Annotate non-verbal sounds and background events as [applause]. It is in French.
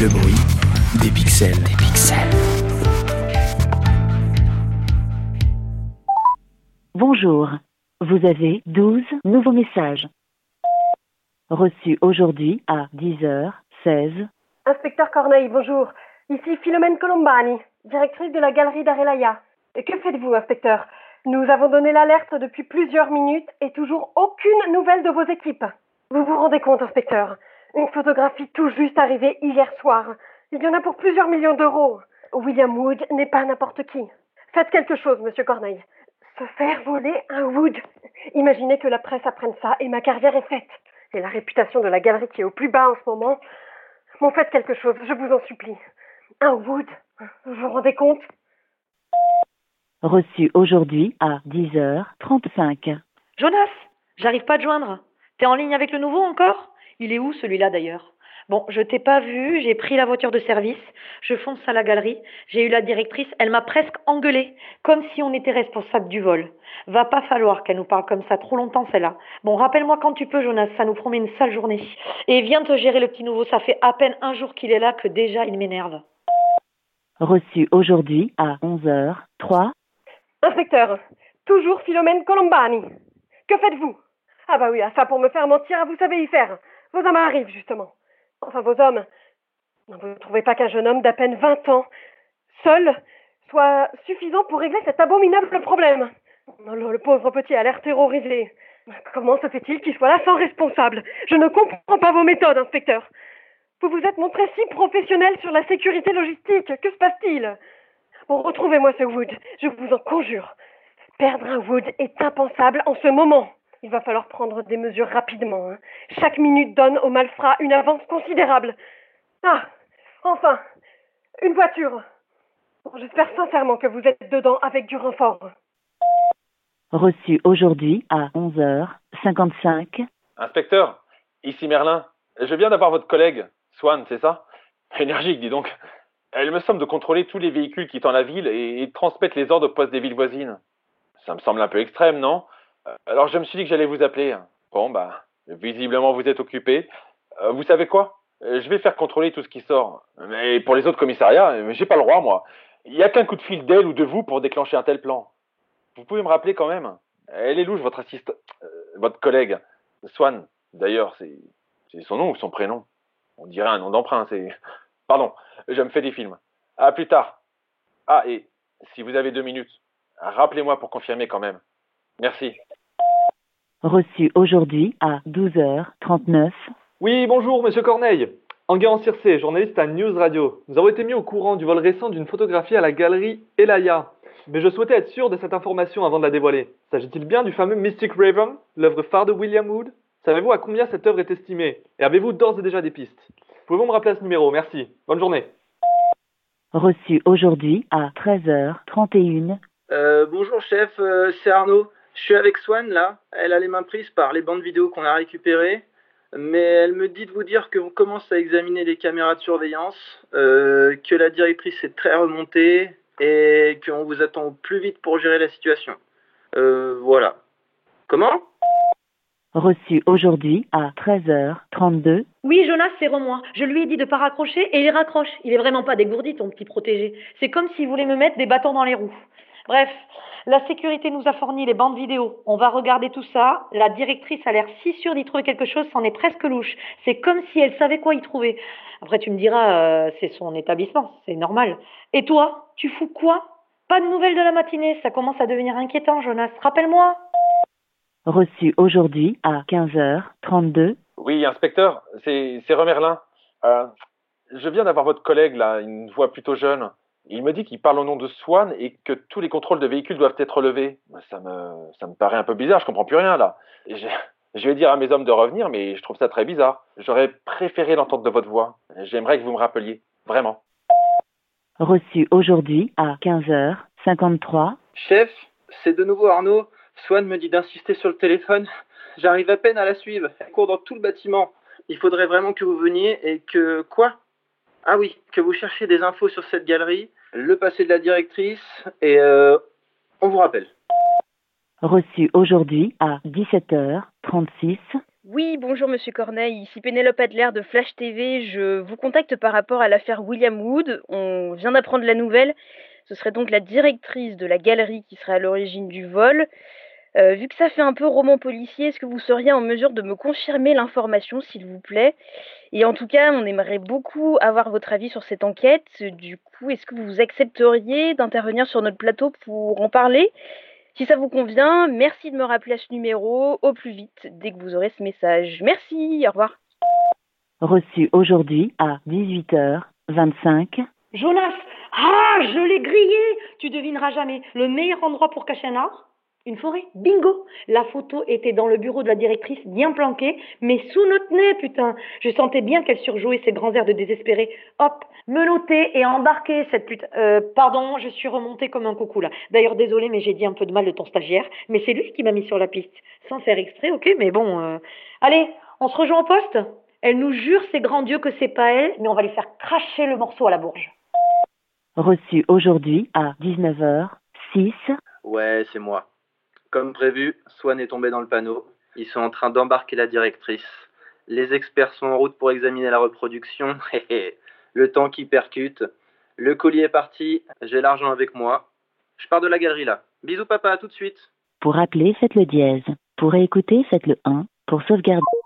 Le bruit des pixels. Des pixels. Bonjour. Vous avez 12 nouveaux messages. Reçus aujourd'hui à 10h16. Inspecteur Corneille, bonjour. Ici Philomène Colombani, directrice de la galerie d'Arelaya. Et que faites-vous, inspecteur? Nous avons donné l'alerte depuis plusieurs minutes et toujours aucune nouvelle de vos équipes. Vous vous rendez compte, inspecteur? Une photographie tout juste arrivée hier soir. Il y en a pour plusieurs millions d'euros. William Wood n'est pas n'importe qui. Faites quelque chose, monsieur Corneille. Se faire voler un Wood. Imaginez que la presse apprenne ça et ma carrière est faite. Et la réputation de la galerie qui est au plus bas en ce moment. M'en faites quelque chose, je vous en supplie. Un Wood. Vous vous rendez compte? Reçu aujourd'hui à 10h35. Jonas, j'arrive pas à te joindre. T'es en ligne avec le nouveau encore? Il est où celui-là d'ailleurs? Bon, je t'ai pas vu, j'ai pris la voiture de service, je fonce à la galerie, j'ai eu la directrice, elle m'a presque engueulée, comme si on était responsable du vol. Va pas falloir qu'elle nous parle comme ça trop longtemps celle-là. Bon, rappelle-moi quand tu peux Jonas, ça nous promet une sale journée. Et viens te gérer le petit nouveau, ça fait à peine un jour qu'il est là que déjà il m'énerve. Reçu aujourd'hui à 11h03. Inspecteur, toujours Philomène Colombani. Que faites-vous? Ah bah oui, à ça pour me faire mentir, vous savez y faire. Vos hommes arrivent, justement. Enfin, vos hommes. Vous ne trouvez pas qu'un jeune homme d'à peine 20 ans, seul, soit suffisant pour régler cet abominable problème Le le pauvre petit a l'air terrorisé. Comment se fait-il qu'il soit là sans responsable? Je ne comprends pas vos méthodes, inspecteur. Vous vous êtes montré si professionnel sur la sécurité logistique. Que se passe-t-il? Retrouvez-moi ce Wood, je vous en conjure. Perdre un Wood est impensable en ce moment. Il va falloir prendre des mesures rapidement. hein. Chaque minute donne au malfrat une avance considérable. Ah, enfin, une voiture. Bon, J'espère sincèrement que vous êtes dedans avec du renfort. Reçu aujourd'hui à 11h55. Inspecteur, ici Merlin. Je viens d'avoir votre collègue, Swan, c'est ça? Énergique, dis donc. Elle me semble de contrôler tous les véhicules quittant la ville et, et transmettre les ordres au poste des villes voisines. Ça me semble un peu extrême, non? Alors je me suis dit que j'allais vous appeler. Bon, bah, visiblement vous êtes occupé. Euh, vous savez quoi? Euh, Je vais faire contrôler tout ce qui sort. Mais pour les autres commissariats, euh, j'ai pas le droit, moi. Il n'y a qu'un coup de fil d'elle ou de vous pour déclencher un tel plan. Vous pouvez me rappeler quand même Elle est louche, votre assistant, euh, votre collègue. Swan, d'ailleurs, c'est son nom ou son prénom On dirait un nom d'emprunt, c'est... Pardon, je me fais des films. À plus tard. Ah, et si vous avez deux minutes, rappelez-moi pour confirmer quand même. Merci. Reçu aujourd'hui à 12h39. Oui, bonjour, monsieur Corneille. Enguerrand Circé, journaliste à News Radio. Nous avons été mis au courant du vol récent d'une photographie à la galerie Elaya. Mais je souhaitais être sûr de cette information avant de la dévoiler. S'agit-il bien du fameux Mystic Raven, l'œuvre phare de William Wood? Savez-vous à combien cette œuvre est estimée? Et avez-vous d'ores et déjà des pistes? Pouvez-vous me rappeler à ce numéro? Merci. Bonne journée. Reçu aujourd'hui à 13h31. Euh, bonjour chef, euh, c'est Arnaud. Je suis avec Swan là. Elle a les mains prises par les bandes vidéo qu'on a récupérées. Mais elle me dit de vous dire qu'on commence à examiner les caméras de surveillance, euh, que la directrice est très remontée et qu'on vous attend au plus vite pour gérer la situation. Euh, voilà. Comment? Reçu aujourd'hui à 13h32. Oui, Jonas, c'est moi. Je lui ai dit de pas raccrocher et il raccroche. Il est vraiment pas dégourdi, ton petit protégé. C'est comme s'il voulait me mettre des bâtons dans les roues. Bref, la sécurité nous a fourni les bandes vidéo. On va regarder tout ça. La directrice a l'air si sûre d'y trouver quelque chose, c'en est presque louche. C'est comme si elle savait quoi y trouver. Après, tu me diras, euh, c'est son établissement, c'est normal. Et toi, tu fous quoi? Pas de nouvelles de la matinée, ça commence à devenir inquiétant, Jonas. Rappelle-moi. Reçu aujourd'hui à 15h32. Oui, inspecteur, c'est c'est Remerlin. Euh, je viens d'avoir votre collègue, là, une voix plutôt jeune. Il me dit qu'il parle au nom de Swan et que tous les contrôles de véhicules doivent être relevés. Ça me, ça me paraît un peu bizarre, je comprends plus rien, là. [laughs] Je vais dire à mes hommes de revenir, mais je trouve ça très bizarre. J'aurais préféré l'entendre de votre voix. J'aimerais que vous me rappeliez. Vraiment. Reçu aujourd'hui à 15h53. Chef, c'est de nouveau Arnaud. Swan me dit d'insister sur le téléphone. J'arrive à peine à la suivre. Elle court dans tout le bâtiment. Il faudrait vraiment que vous veniez et que... Quoi? Ah oui, que vous cherchiez des infos sur cette galerie, le passé de la directrice, et euh, on vous rappelle. Reçu aujourd'hui à 17h36. Oui, bonjour Monsieur Corneille, ici Pénélope Adler de Flash TV. Je vous contacte par rapport à l'affaire William Wood. On vient d'apprendre la nouvelle. Ce serait donc la directrice de la galerie qui serait à l'origine du vol. Euh, vu que ça fait un peu roman policier, est-ce que vous seriez en mesure de me confirmer l'information, s'il vous plaît? Et en tout cas, on aimerait beaucoup avoir votre avis sur cette enquête. Du coup, est-ce que vous accepteriez d'intervenir sur notre plateau pour en parler? Si ça vous convient, merci de me rappeler à ce numéro au plus vite dès que vous aurez ce message. Merci, au revoir. Reçu aujourd'hui à 18h25. Jonas Ah, je l'ai grillé Tu devineras jamais. Le meilleur endroit pour cacher un arbre Une forêt Bingo La photo était dans le bureau de la directrice, bien planquée, mais sous notre nez, putain Je sentais bien qu'elle surjouait ses grands airs de désespérée. Hop Menottée et embarquée, cette putain... Euh, pardon, je suis remontée comme un coucou, là. D'ailleurs, désolé, mais j'ai dit un peu de mal de ton stagiaire, mais c'est lui qui m'a mis sur la piste. Sans faire exprès, ok, mais bon... euh, Allez, on se rejoint au poste? Elle nous jure, c'est grand Dieu, que c'est pas elle, mais on va lui faire cracher le morceau à la bourge. Reçu aujourd'hui à 19h06. Ouais, c'est moi. Comme prévu, Swan est tombé dans le panneau. Ils sont en train d'embarquer la directrice. Les experts sont en route pour examiner la reproduction. [laughs] Le temps qui percute. Le colis est parti. J'ai l'argent avec moi. Je pars de la galerie là. Bisous papa, à tout de suite. Pour appeler, faites le dièse. Pour écouter, faites le 1. Pour sauvegarder.